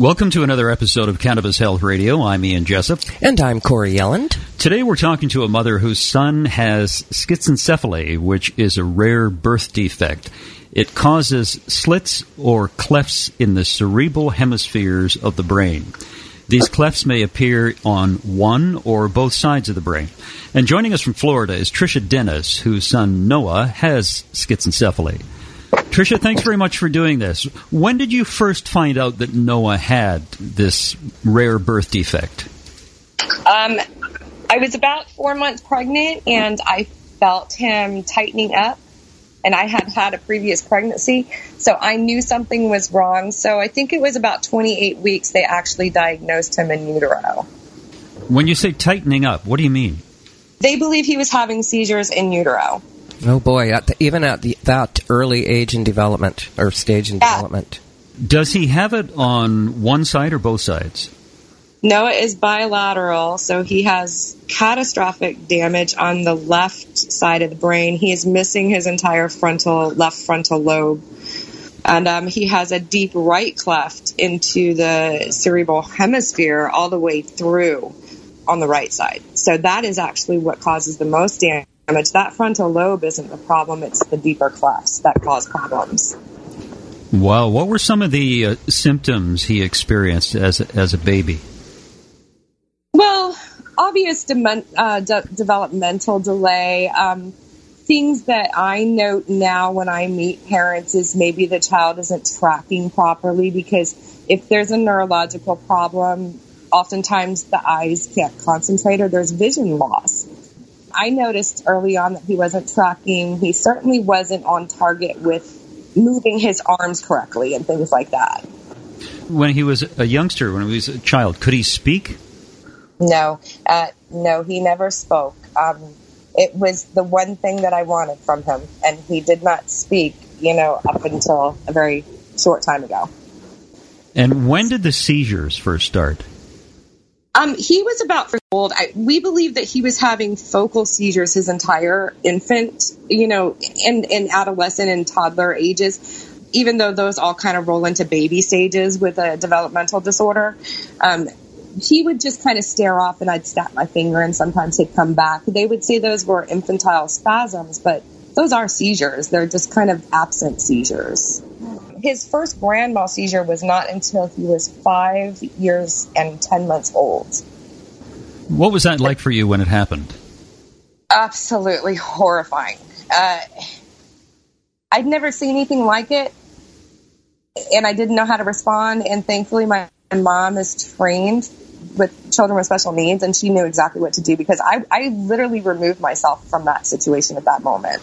Welcome to another episode of Cannabis Health Radio. I'm Ian Jessup. And I'm Corey Yelland. Today we're talking to a mother whose son has schizencephaly, which is a rare birth defect. It causes slits or clefts in the cerebral hemispheres of the brain. These clefts may appear on one or both sides of the brain. And joining us from Florida is Tricia Dennis, whose son Noah has schizencephaly. Tricia, thanks very much for doing this. When did you first find out that Noah had this rare birth defect? Um, I was about four months pregnant and I felt him tightening up. And I had had a previous pregnancy, so I knew something was wrong. So I think it was about 28 weeks they actually diagnosed him in utero. When you say tightening up, what do you mean? They believe he was having seizures in utero. Oh boy, at the, even at the, that early age in development or stage in Yeah. development. Does he have it on one side or both sides? Noah is bilateral, so he has catastrophic damage on the left side of the brain. He is missing his entire frontal left frontal lobe. And um, he has a deep right cleft into the cerebral hemisphere all the way through on the right side. So that is actually what causes the most damage. That frontal lobe isn't the problem, it's the deeper clefts that cause problems. Wow, what were some of the uh, symptoms he experienced as a, as a baby? Well, obvious uh, de- developmental delay. Um, things that I note now when I meet parents is maybe the child isn't tracking properly because if there's a neurological problem, oftentimes the eyes can't concentrate or there's vision loss. I noticed early on that he wasn't tracking. He certainly wasn't on target with moving his arms correctly and things like that. When he was a youngster, when he was a child, could he speak? No, uh, no, he never spoke. Um, it was the one thing that I wanted from him, and he did not speak, you know, up until a very short time ago. And when did the seizures first start? Um, he was about four old. I, we believe that he was having focal seizures his entire infant, you know, and, and adolescent and toddler ages, even though those all kind of roll into baby stages with a developmental disorder. Um, he would just kind of stare off and I'd snap my finger and sometimes he'd come back. They would say those were infantile spasms, but those are seizures. They're just kind of absent seizures. His first grand mal seizure was not until he was five years and 10 months old. What was that like for you when it happened? Absolutely horrifying. Uh, I'd never seen anything like it, and I didn't know how to respond. And thankfully, my mom is trained with children with special needs, and she knew exactly what to do because I, I literally removed myself from that situation at that moment.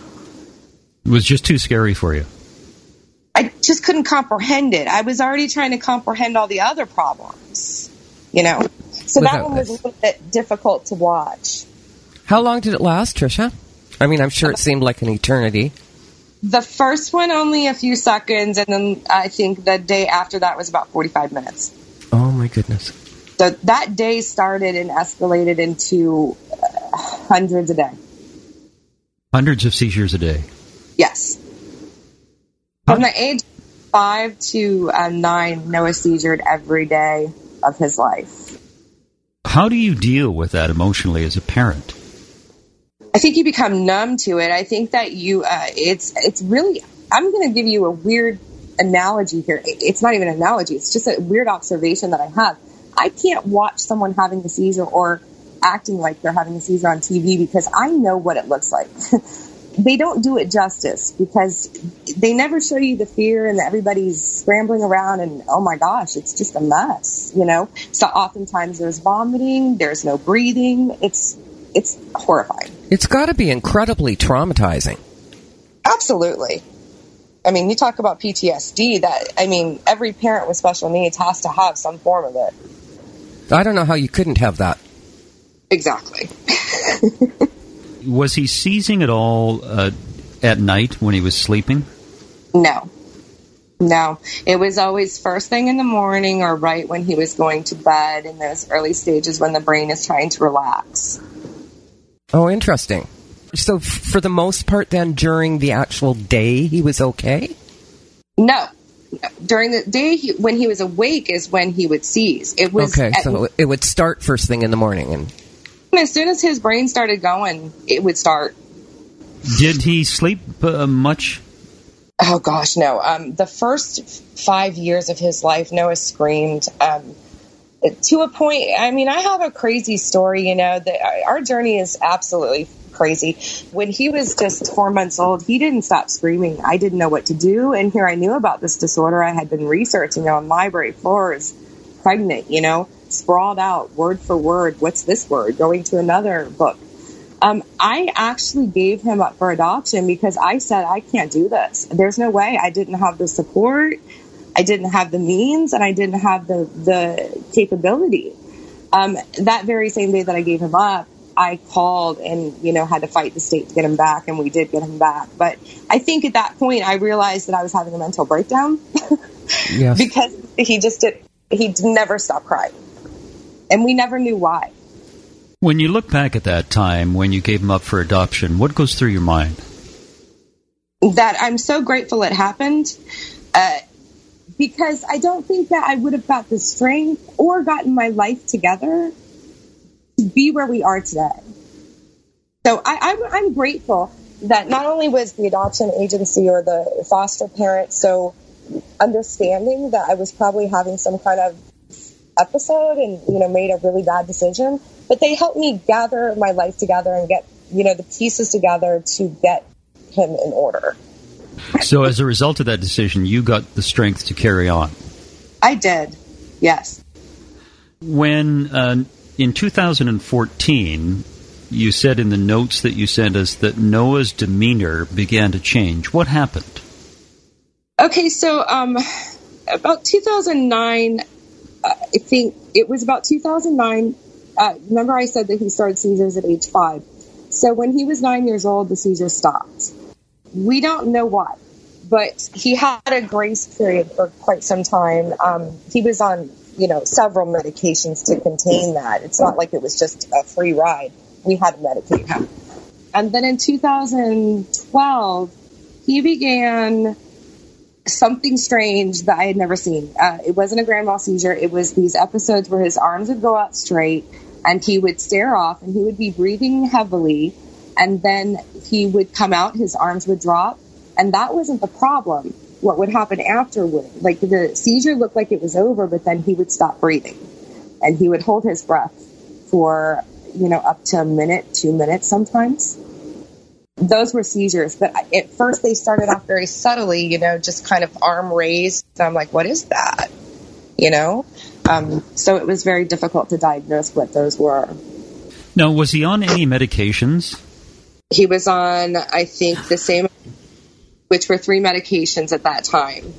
It was just too scary for you. I just couldn't comprehend it. I was already trying to comprehend all the other problems, you know. So that one was a little bit difficult to watch. How long did it last, Trisha? I mean, I'm sure it seemed like an eternity. The first one only a few seconds, and then I think the day after that was about 45 minutes. Oh my goodness. So that day started and escalated into uh, hundreds a day. Hundreds of seizures a day. Yes. From the age of five to uh, nine, Noah seizured every day of his life. How do you deal with that emotionally as a parent? I think you become numb to it. I think that you, uh, it's, it's really, I'm going to give you a weird analogy here. It's not even an analogy. It's just a weird observation that I have. I can't watch someone having a seizure or acting like they're having a seizure on TV because I know what it looks like. they don't do it justice because they never show you the fear and everybody's scrambling around and oh my gosh, it's just a mess, you know? So oftentimes there's vomiting, there's no breathing. It's, it's horrifying. It's got to be incredibly traumatizing. Absolutely. I mean, you talk about PTSD. That I mean, every parent with special needs has to have some form of it. I don't know how you couldn't have that. Exactly. Was he seizing at all uh, at night when he was sleeping? No. No. It was always first thing in the morning or right when he was going to bed in those early stages when the brain is trying to relax. Oh, interesting. So, f- for the most part, then, during the actual day, he was okay? No. During the day he, when he was awake is when he would seize. It was Okay, at- so it would start first thing in the morning. and as soon as his brain started going, it would start. Did he sleep uh, much? Oh gosh, no. Um, the first five years of his life, Noah screamed um, to a point. I mean, I have a crazy story. You know, that our journey is absolutely crazy. When he was just four months old, he didn't stop screaming. I didn't know what to do, and here I knew about this disorder. I had been researching on library floors, pregnant. You know, sprawled out word for word. What's this word? Going to another book. Um, I actually gave him up for adoption because I said, I can't do this. There's no way. I didn't have the support. I didn't have the means and I didn't have the, the capability. Um, that very same day that I gave him up, I called and, you know, had to fight the state to get him back and we did get him back. But I think at that point I realized that I was having a mental breakdown yes. because he just did, he never stopped crying. And we never knew why. When you look back at that time when you gave him up for adoption, what goes through your mind? that I'm so grateful it happened uh, because I don't think that I would have got the strength or gotten my life together to be where we are today. So I, I'm, I'm grateful that not only was the adoption agency or the foster parent so understanding that I was probably having some kind of episode and you know made a really bad decision, but they helped me gather my life together and get you know the pieces together to get him in order. So, as a result of that decision, you got the strength to carry on. I did, yes. When uh, in 2014, you said in the notes that you sent us that Noah's demeanor began to change. What happened? Okay, so um, about 2009, uh, I think it was about 2009. Uh, remember, I said that he started seizures at age five. So when he was nine years old, the seizures stopped. We don't know why, but he had a grace period for quite some time. Um, he was on, you know, several medications to contain that. It's not like it was just a free ride. We had to medicate him. And then in 2012, he began something strange that I had never seen. Uh, it wasn't a grand mal seizure. It was these episodes where his arms would go out straight and he would stare off and he would be breathing heavily and then he would come out, his arms would drop, and that wasn't the problem. What would happen afterward, like the seizure looked like it was over, but then he would stop breathing and he would hold his breath for, you know, up to a minute, two minutes sometimes. Those were seizures, but at first they started off very subtly, you know, just kind of arm raised. So I'm like, what is that? You know? Um, so it was very difficult to diagnose what those were. Now, was he on any medications? He was on, I think, the same, which were three medications at that time.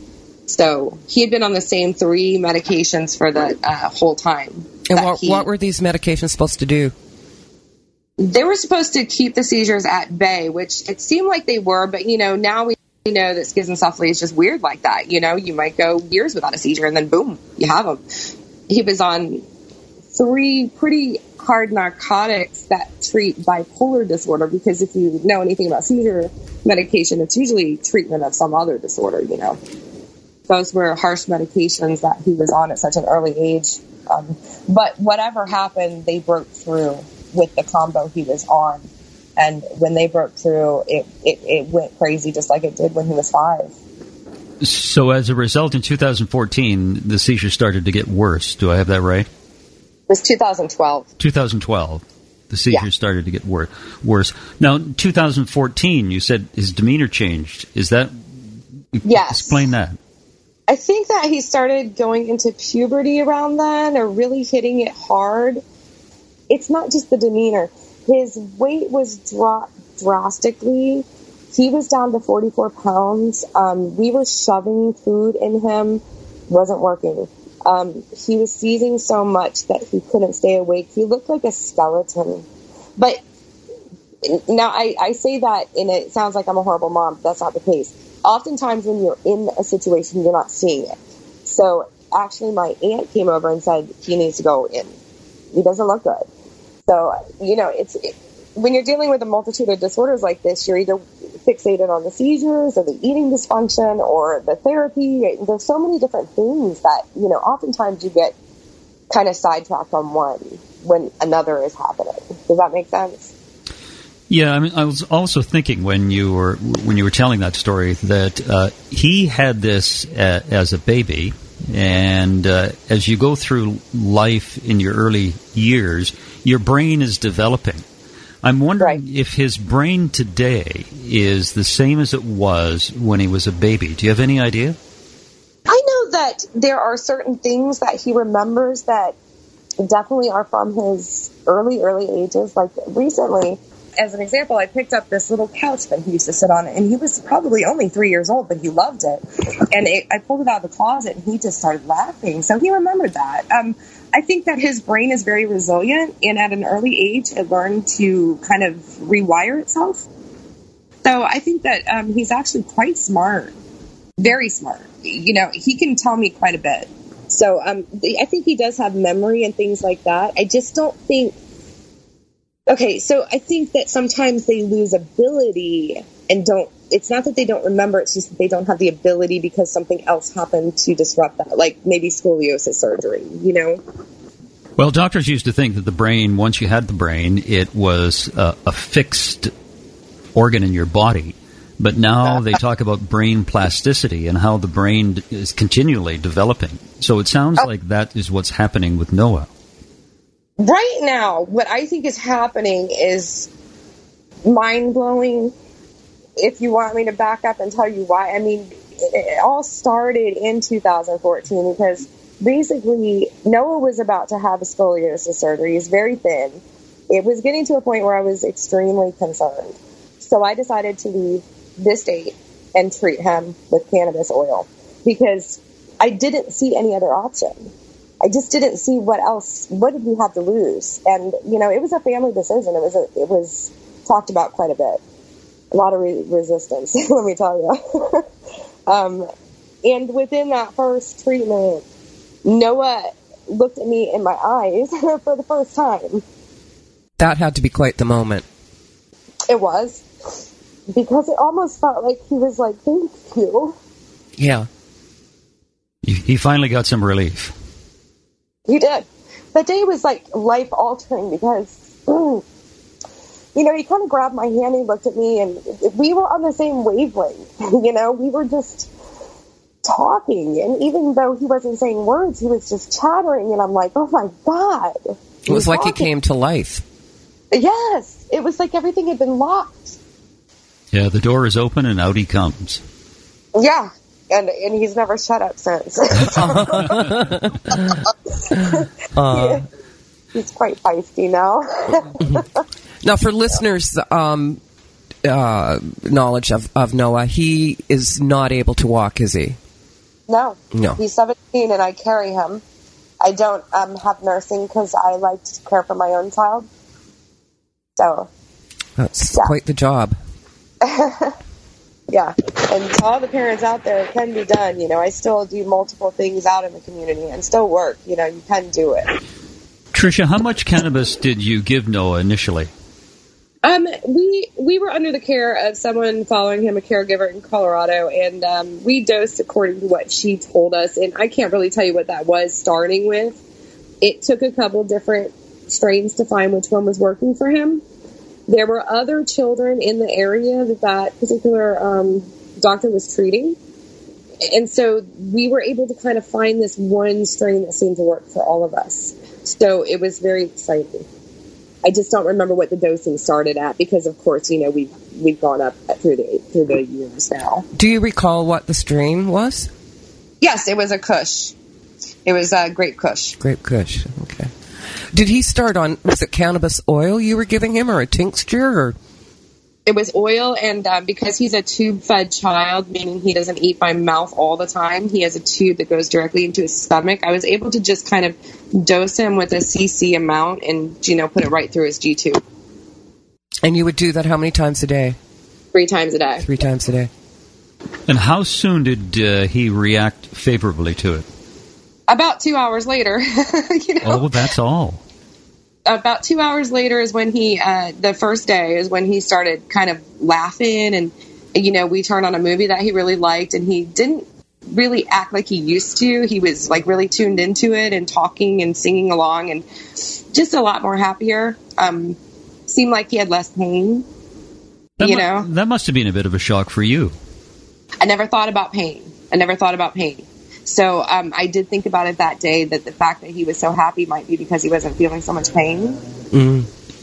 So he had been on the same three medications for the uh, whole time. And what, he- what were these medications supposed to do? They were supposed to keep the seizures at bay, which it seemed like they were, but you know, now we know that schizencephaly is just weird like that. You know, you might go years without a seizure and then boom, you have them. He was on three pretty hard narcotics that treat bipolar disorder because if you know anything about seizure medication, it's usually treatment of some other disorder, you know. Those were harsh medications that he was on at such an early age. Um, but whatever happened, they broke through with the combo he was on. And when they broke through, it, it, it went crazy just like it did when he was five. So, as a result, in 2014, the seizure started to get worse. Do I have that right? It was 2012. 2012, the seizure Yeah. started to get wor- worse. Now, 2014, you said his demeanor changed. Is that? Yes. Explain that. I think that he started going into puberty around then or really hitting it hard. It's not just the demeanor. His weight was dropped drastically he was down to 44 pounds. Um, we were shoving food in him, wasn't working. Um, he was seizing so much that he couldn't stay awake. He looked like a skeleton. But now I, I say that and it sounds like I'm a horrible mom, but that's not the case. Oftentimes when you're in a situation, you're not seeing it. So actually my aunt came over and said, he needs to go in. He doesn't look good. So, you know, it's, it, when you're dealing with a multitude of disorders like this, you're either fixated on the seizures or the eating dysfunction or the therapy. There's so many different things that, you know, oftentimes you get kind of sidetracked on one when another is happening. Does that make sense? Yeah, I mean, I was also thinking when you were when you were telling that story that uh, he had this uh, as a baby, and uh, as you go through life in your early years, your brain is developing. I'm wondering right. if his brain today is the same as it was when he was a baby. Do you have any idea? I know that there are certain things that he remembers that definitely are from his early, early ages. Like recently, as an example, I picked up this little couch that he used to sit on, and he was probably only three years old, but he loved it. And it, I pulled it out of the closet, and he just started laughing. So he remembered that. Um, I think that his brain is very resilient, and at an early age, it learned to kind of rewire itself. So I think that um, he's actually quite smart, very smart. You know, he can tell me quite a bit. So um, I think he does have memory and things like that. I just don't think. Okay, so I think that sometimes they lose ability and don't it's not that they don't remember, it's just that they don't have the ability because something else happened to disrupt that, like maybe scoliosis surgery, you know? Well, doctors used to think that the brain, once you had the brain, it was uh, a fixed organ in your body. But now they talk about brain plasticity and how the brain is continually developing. So it sounds oh. like that is what's happening with Noah. Right now, what I think is happening is mind blowing if you want me to back up and tell you why, I mean, it all started in 2014 because basically Noah was about to have a scoliosis surgery. He's very thin. It was getting to a point where I was extremely concerned. So I decided to leave this state and treat him with cannabis oil because I didn't see any other option. I just didn't see what else. What did we have to lose? And you know, it was a family decision. It was a, it was talked about quite a bit a lot of re- resistance, let me tell you. um, and within that first treatment, Noah looked at me in my eyes for the first time. That had to be quite the moment. It was. Because it almost felt like he was like, thank you. Yeah. He finally got some relief. He did. That day was like life altering because you know, he kind of grabbed my hand, he looked at me, and we were on the same wavelength. You know, we were just talking. And even though he wasn't saying words, he was just chattering. And I'm like, oh my God. It was like talking. he came to life. Yes. It was like everything had been locked. Yeah, the door is open and out he comes. Yeah. And, and he's never shut up since. uh. yeah. He's quite feisty now. Now, for listeners' um, uh, knowledge of, of Noah, he is not able to walk, is he? No. No. He's 17 and I carry him. I don't um, have nursing because I like to care for my own child. So. That's yeah. quite the job. Yeah. And to all the parents out there, it can be done. You know, I still do multiple things out in the community and still work. You know, you can do it. Tricia, how much cannabis did you give Noah initially? Um, we we were under the care of someone following him, a caregiver in Colorado, and um, we dosed according to what she told us. And I can't really tell you what that was starting with. It took a couple different strains to find which one was working for him. There were other children in the area that that particular um, doctor was treating, and so we were able to kind of find this one strain that seemed to work for all of us. So it was very exciting. I just don't remember what the dosing started at because, of course, you know we've we've gone up through the through the years now. Do you recall what the strain was? Yes, it was a Kush. It was a uh, grape Kush. Grape Kush. Okay. Did he start on? Was it cannabis oil you were giving him, or a tincture, or? It was oil, and uh, because he's a tube fed child, meaning he doesn't eat by mouth all the time, he has a tube that goes directly into his stomach. I was able to just kind of dose him with a cc amount and, you know, put it right through his G tube. And you would do that how many times a day? Three times a day. Three times a day. And how soon did uh, he react favorably to it? About two hours later, you know. Oh, that's all. About two hours later is when he, uh, the first day is when he started kind of laughing and, you know, we turned on a movie that he really liked and he didn't really act like he used to. He was like really tuned into it and talking and singing along and just a lot more happier. Um, seemed like he had less pain. That you mu- know, that must have been a bit of a shock for you. I never thought about pain. I never thought about pain. So um, I did think about it that day that the fact that he was so happy might be because he wasn't feeling so much pain.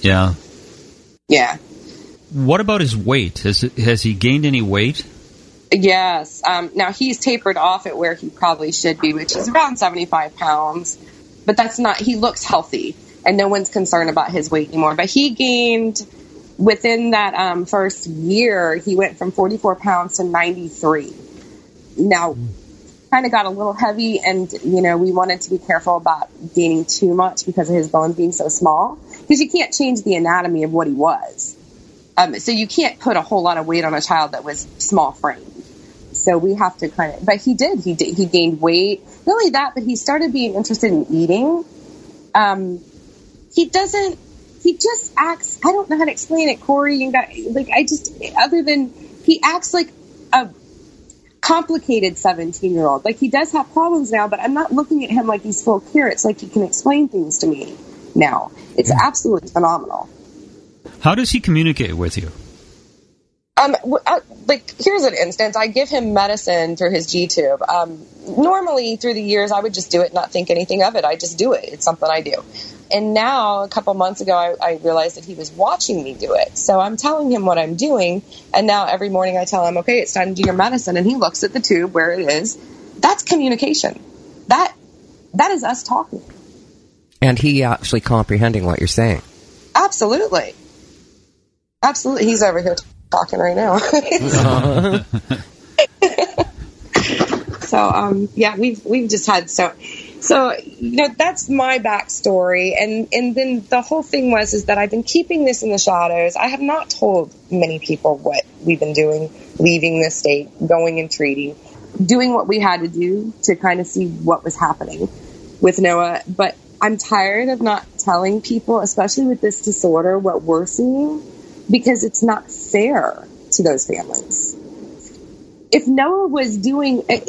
Yeah. Yeah. What about his weight? Has has he gained any weight? Yes. Um, now he's tapered off at where he probably should be, which is around 75 pounds. But that's not, he looks healthy and no one's concerned about his weight anymore. But he gained within that um, first year, he went from 44 pounds to 93. Now, kind of got a little heavy and, you know, we wanted to be careful about gaining too much because of his bones being so small because you can't change the anatomy of what he was. Um, so you can't put a whole lot of weight on a child that was small framed. So we have to kind of, but he did. He did. He gained weight. Not only that, but he started being interested in eating. Um, he doesn't. He just acts. I don't know how to explain it, Corey. You got like I just other than he acts like a complicated 17 year old. Like he does have problems now, but I'm not looking at him like he's full of carrots. Like he can explain things to me now. It's absolutely phenomenal. How does he communicate with you? Um, w- uh, like here's an instance. I give him medicine through his G tube. Um, normally through the years, I would just do it, not think anything of it. I just do it. It's something I do. And now, a couple months ago, I, I realized that he was watching me do it. So I'm telling him what I'm doing, and now every morning I tell him, "Okay, it's time to do your medicine," and he looks at the tube where it is. That's communication. That that is us talking. And he actually comprehending what you're saying. Absolutely. Absolutely. He's over here talking right now. so um yeah, we've we've just had so so you know that's my backstory and and then the whole thing was is that I've been keeping this in the shadows. I have not told many people what we've been doing, leaving the state, going and treating, doing what we had to do to kind of see what was happening with Noah, but I'm tired of not telling people, especially with this disorder, what we're seeing because it's not fair to those families. If Noah was doing, eh,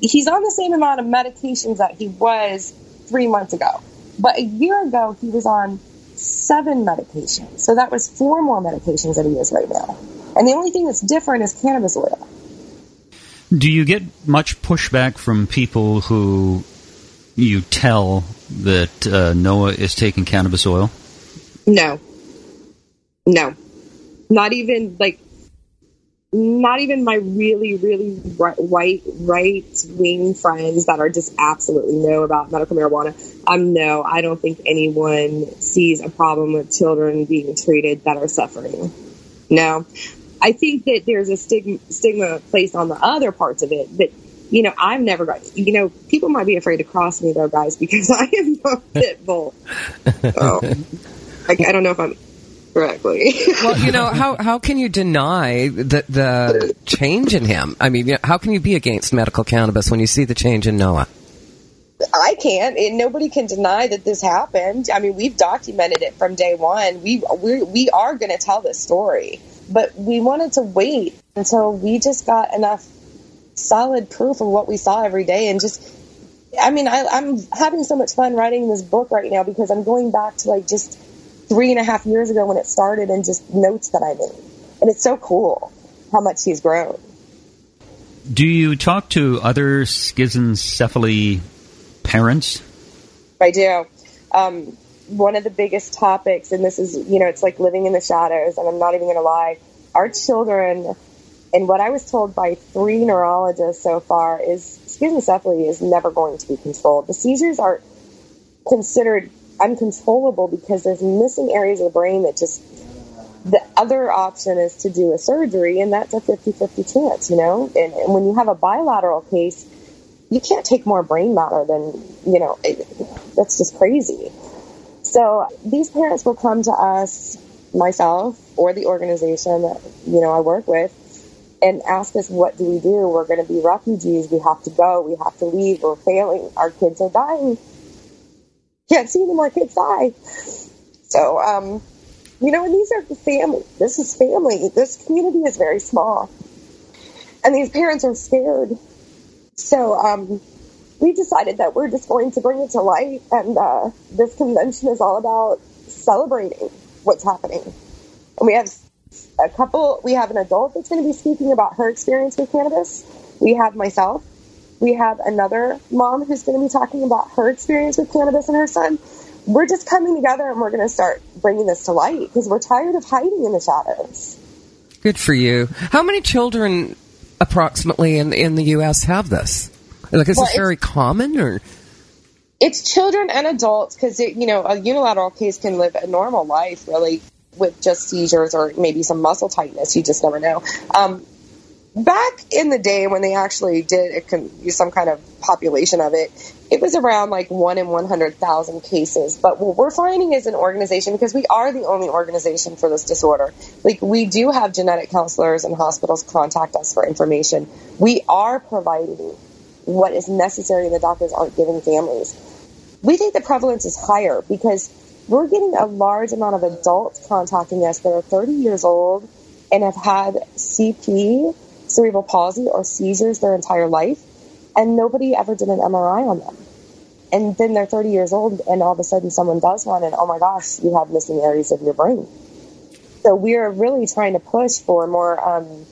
he's on the same amount of medications that he was three months ago, but a year ago he was on seven medications. So that was four more medications that he is right now. And the only thing that's different is cannabis oil. Do you get much pushback from people who you tell that uh, Noah is taking cannabis oil? No. No. Not even like not even my really, really right, white, right wing friends that are just absolutely no about medical marijuana. Um, no, I don't think anyone sees a problem with children being treated that are suffering. No, I think that there's a stigma, stigma placed on the other parts of it that, you know, I've never got, you know, people might be afraid to cross me though, guys, because I am a pit bull. So, like, I don't know if I'm correctly. Well, you know how how can you deny the the change in him? I mean, how can you be against medical cannabis when you see the change in Noah? I can't, and nobody can deny that this happened. I mean, we've documented it from day one. We we we are going to tell this story, but we wanted to wait until we just got enough solid proof of what we saw every day, and just. I mean, I, I'm having so much fun writing this book right now because I'm going back to like just three and a half years ago when it started and just notes that I made, and it's so cool how much he's grown. Do you talk to other schizencephaly parents? I do. Um, one of the biggest topics, and this is, you know, it's like living in the shadows, and I'm not even going to lie. Our children, and what I was told by three neurologists so far, is schizencephaly is never going to be controlled. The seizures are considered uncontrollable because there's missing areas of the brain that just the other option is to do a surgery, and that's a 50 50 chance, you know? And, and, when you have a bilateral case, you can't take more brain matter than, you know, it, that's just crazy. So these parents will come to us, myself, or the organization that, you know, I work with, and ask us, what do we do? We're going to be refugees. We have to go. We have to leave. We're failing. Our kids are dying. Can't see any more kids die. So, um, you know, and these are the family. This is family. This community is very small. And these parents are scared. So um, we decided that we're just going to bring it to light. And uh, this convention is all about celebrating what's happening. And we have a couple, we have an adult that's going to be speaking about her experience with cannabis. We have myself. We have another mom who's going to be talking about her experience with cannabis and her son we're just coming together and we're going to start bringing this to light because we're tired of hiding in the shadows. Good for you. How many children approximately in in the U.S. have this? Like, is well, this very common or? It's children and adults because you know a unilateral case can live a normal life really with just seizures or maybe some muscle tightness. You just never know. Um, back in the day when they actually did a, some kind of population of it, it was around like one in 100,000 cases. But what we're finding is an organization, because we are the only organization for this disorder, like we do have genetic counselors and hospitals contact us for information. We are providing what is necessary and the doctors aren't giving families. We think the prevalence is higher because we're getting a large amount of adults contacting us that are 30 years old and have had CP cerebral palsy or seizures their entire life, and nobody ever did an MRI on them. And then they're 30 years old, and all of a sudden someone does one, and oh my gosh, you have missing areas of your brain. So we're really trying to push for more um,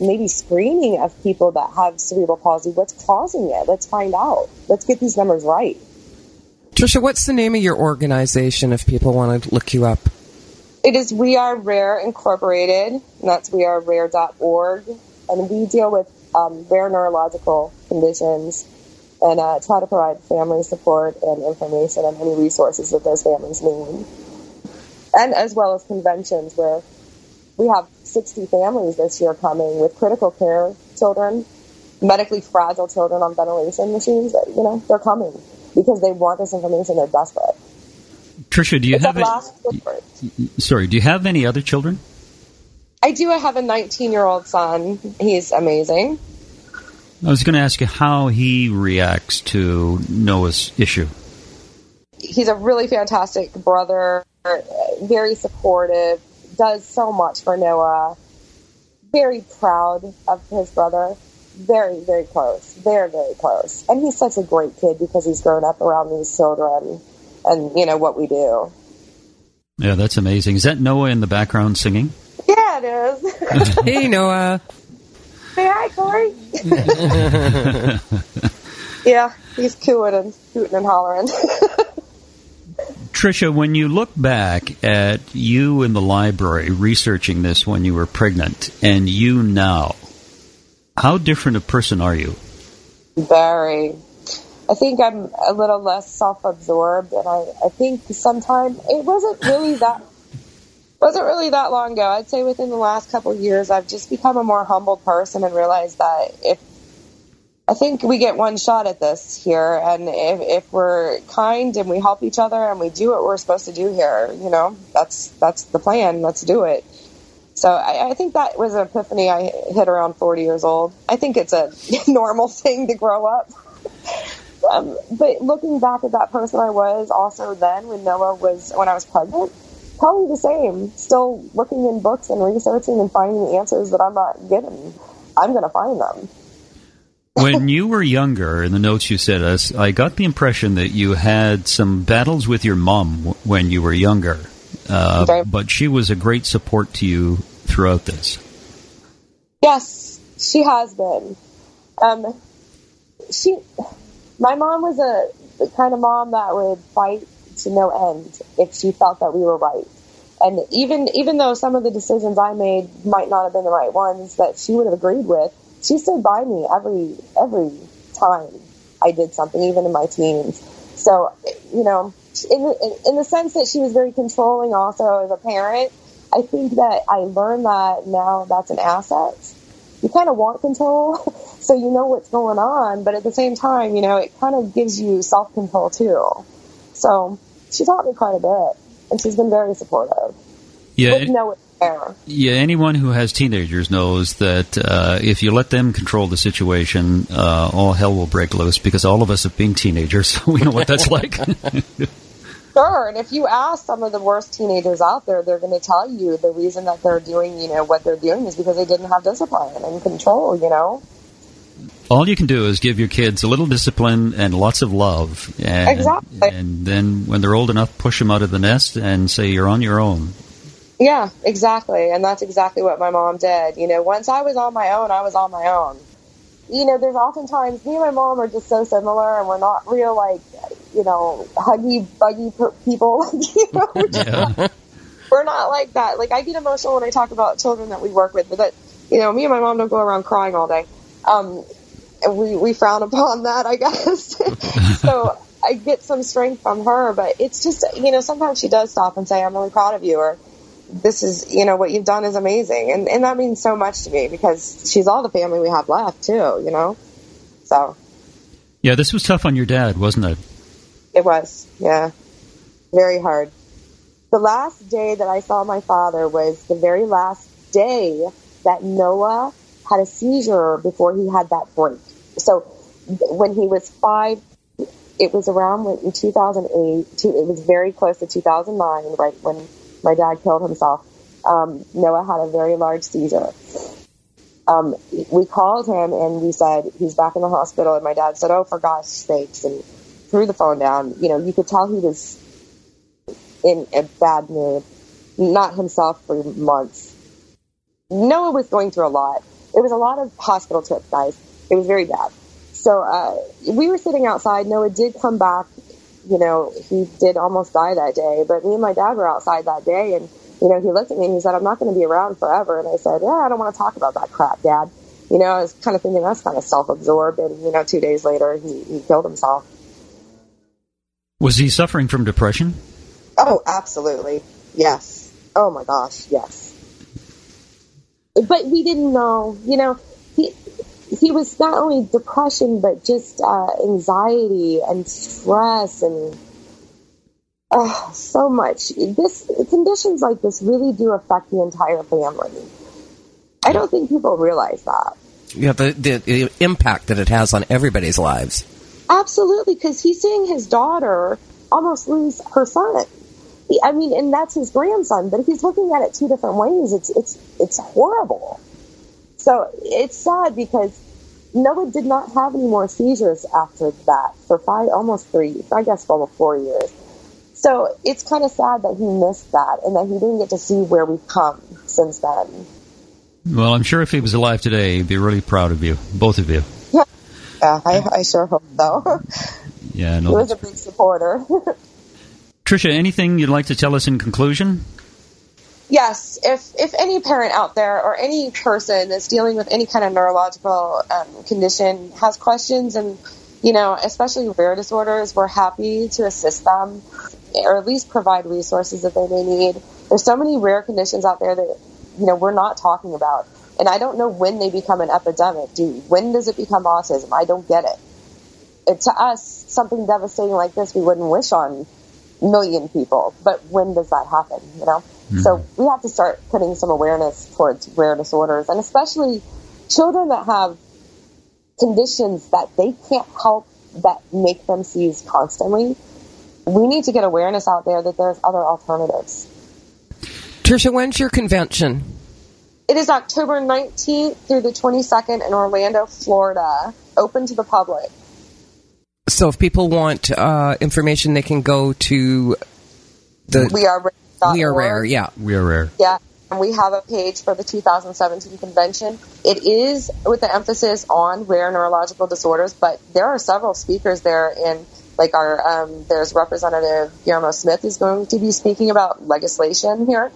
maybe screening of people that have cerebral palsy. What's causing it? Let's find out. Let's get these numbers right. Trisha, what's the name of your organization if people want to look you up? It is We Are Rare Incorporated, and that's wearerare.org and we deal with um, rare neurological conditions and uh, try to provide family support and information and any resources that those families need. And as well as conventions where we have 60 families this year coming with critical care children, medically fragile children on ventilation machines. That, you know, they're coming because they want this information. They're desperate. Trisha, do you it's have any, sorry? Do you have any other children? I do have a 19 year old son. He's amazing. I was going to ask you how he reacts to Noah's issue. He's a really fantastic brother, very supportive, does so much for Noah. Very proud of his brother. Very, very close. Very, very close. And he's such a great kid because he's grown up around these children and, you know, what we do. Yeah, that's amazing. Is that Noah in the background singing? Yeah, it is. hey, Noah. Say hi, Corey. yeah, he's cooing and hooting and hollering. Trisha, when you look back at you in the library researching this when you were pregnant and you now, how different a person are you? Very. I think I'm a little less self absorbed, and I, I think sometimes it wasn't really that wasn't really that long ago. I'd say within the last couple of years, I've just become a more humble person and realized that if I think we get one shot at this here, and if, if we're kind and we help each other and we do what we're supposed to do here, you know, that's that's the plan. Let's do it. So I, I think that was an epiphany I hit around 40 years old. I think it's a normal thing to grow up. um, but looking back at that person I was also then when Noah was when I was pregnant, probably the same. Still looking in books and researching and finding the answers that I'm not given. I'm going to find them. when you were younger, in the notes you sent us, I got the impression that you had some battles with your mom when you were younger. Uh, okay. But she was a great support to you throughout this. Yes, she has been. Um, she, my mom was a the kind of mom that would fight to no end if she felt that we were right. And even even though some of the decisions I made might not have been the right ones that she would have agreed with, she stood by me every every time I did something, even in my teens. So, you know, in, in, in the sense that she was very controlling also as a parent, I think that I learned that now that's an asset. You kind of want control, so you know what's going on, but at the same time, you know, it kind of gives you self control too. So she taught me quite a bit, and she's been very supportive. Yeah. With no error. Yeah, anyone who has teenagers knows that uh, if you let them control the situation, uh, all hell will break loose because all of us have been teenagers, so we know what that's like. Sure, and if you ask some of the worst teenagers out there, they're going to tell you the reason that they're doing, you know, what they're doing is because they didn't have discipline and control, you know. All you can do is give your kids a little discipline and lots of love. And, Exactly. And then when they're old enough, push them out of the nest and say, you're on your own. Yeah, exactly. And that's exactly what my mom did. You know, once I was on my own, I was on my own. You know, there's oftentimes me and my mom are just so similar, and we're not real like, you know, huggy, buggy people. Like you know, we're, Yeah. not, we're not like that. Like I get emotional when I talk about children that we work with, but that, you know, me and my mom don't go around crying all day. Um, we we frown upon that, I guess. so I get some strength from her, but it's just, you know, sometimes she does stop and say, "I'm really proud of you," or this is you know what you've done is amazing. And and that means so much to me because she's all the family we have left too you know? So. Yeah, this was tough on your dad, wasn't it? it was yeah. Very hard. The last day that i saw my father was the very last day that noah had a seizure before he had that break so when he was five it was around in 2008 two- it was very close to 2009 right when my dad killed himself. Um, noah had a very large seizure. Um, we called him and we said he's back in the hospital. And my dad said oh for gosh sakes and threw the phone down. You know you could tell he was in a bad mood. Not himself for months. Noah was going through a lot. It was a lot of hospital trips guys it was very bad so uh, we were sitting outside noah did come back you know he did almost die that day but me and my dad were outside that day and you know he looked at me and he said i'm not going to be around forever and i said yeah i don't want to talk about that crap dad you know i was kind of thinking that's kind of self-absorbed and you know two days later he, he killed himself Was he suffering from depression? Oh, absolutely. Yes. Oh my gosh, yes. But we didn't know, you know, he was not only depression but just uh, anxiety and stress and uh, so much. This conditions like this really do affect the entire family. I don't think people realize that. Yeah, the, the, the impact that it has on everybody's lives. Absolutely, because he's seeing his daughter almost lose her son. I mean, and that's his grandson, but he's looking at it two different ways. It's it's it's horrible. So it's sad because Noah did not have any more seizures after that for five, almost three, I guess, almost four years. So it's kind of sad that he missed that and that he didn't get to see where we've come since then. Well, I'm sure if he was alive today, he'd be really proud of you, both of you. Yeah, I, I sure hope so. Yeah, he was a big supporter. Tricia, anything you'd like to tell us in conclusion? Yes, if if any parent out there or any person that's dealing with any kind of neurological um, condition has questions and you know, especially rare disorders, we're happy to assist them or at least provide resources that they may need. There's so many rare conditions out there that you know we're not talking about, and I don't know when they become an epidemic. Do when does it become autism? I don't get it. it to us, something devastating like this, we wouldn't wish on million people. But when does that happen? You know, so we have to start putting some awareness towards rare disorders, and especially children that have conditions that they can't help that make them seize constantly. We need to get awareness out there that there's other alternatives. Tricia, when's your convention? It is October 19th through the 22nd in Orlando, Florida, open to the public. So if people want uh, information, they can go to the We are. We Are Rare. Yeah. We are rare. Yeah, and we have a page for the 2017 convention. It is with the emphasis on rare neurological disorders, but there are several speakers there. And like our, um, there's Representative Guillermo Smith is going to be speaking about legislation here.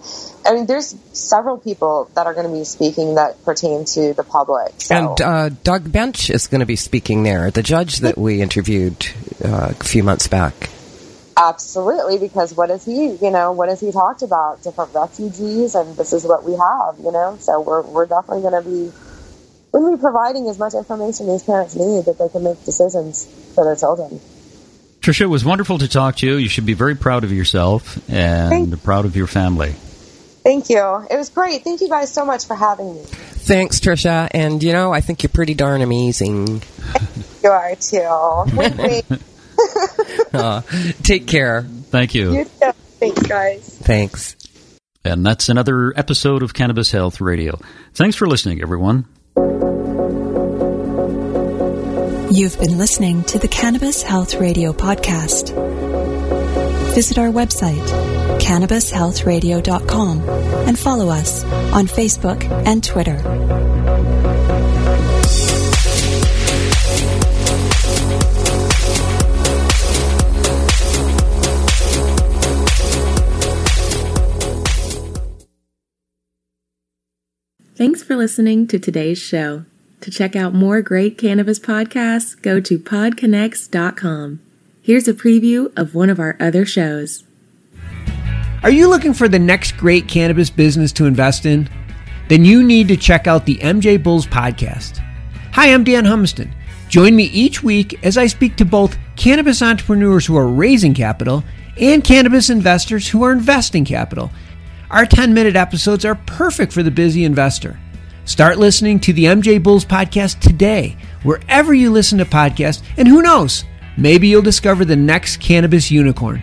I mean, there's several people that are going to be speaking that pertain to the public. So. And uh, Doug Bench is going to be speaking there, the judge that we interviewed uh, a few months back. Absolutely, because what is he, you know, what has he talked about? Different refugees, and this is what we have, you know. So we're we're definitely going to be going to be providing as much information these parents need that they can make decisions for their children. Trisha, it was wonderful to talk to you. You should be very proud of yourself and Thank- proud of your family. Thank you. It was great. Thank you guys so much for having me. Thanks, Trisha. And you know, I think you're pretty darn amazing. You are too. Wink, wink. Uh, take care. Thank you. You too. Thanks, guys. Thanks. And that's another episode of Cannabis Health Radio. Thanks for listening, everyone. You've been listening to the Cannabis Health Radio podcast. Visit our website, cannabishealthradio.com, and follow us on Facebook and Twitter. Thanks for listening to today's show. To check out more great cannabis podcasts, go to podconnects.com. Here's a preview of one of our other shows. Are you looking for the next great cannabis business to invest in? Then you need to check out the MJ Bulls podcast. Hi, I'm Dan Humiston. Join me each week as I speak to both cannabis entrepreneurs who are raising capital and cannabis investors who are investing capital. Our 10 minute episodes are perfect for the busy investor. Start listening to the MJ Bulls podcast today, wherever you listen to podcasts, and who knows, maybe you'll discover the next cannabis unicorn.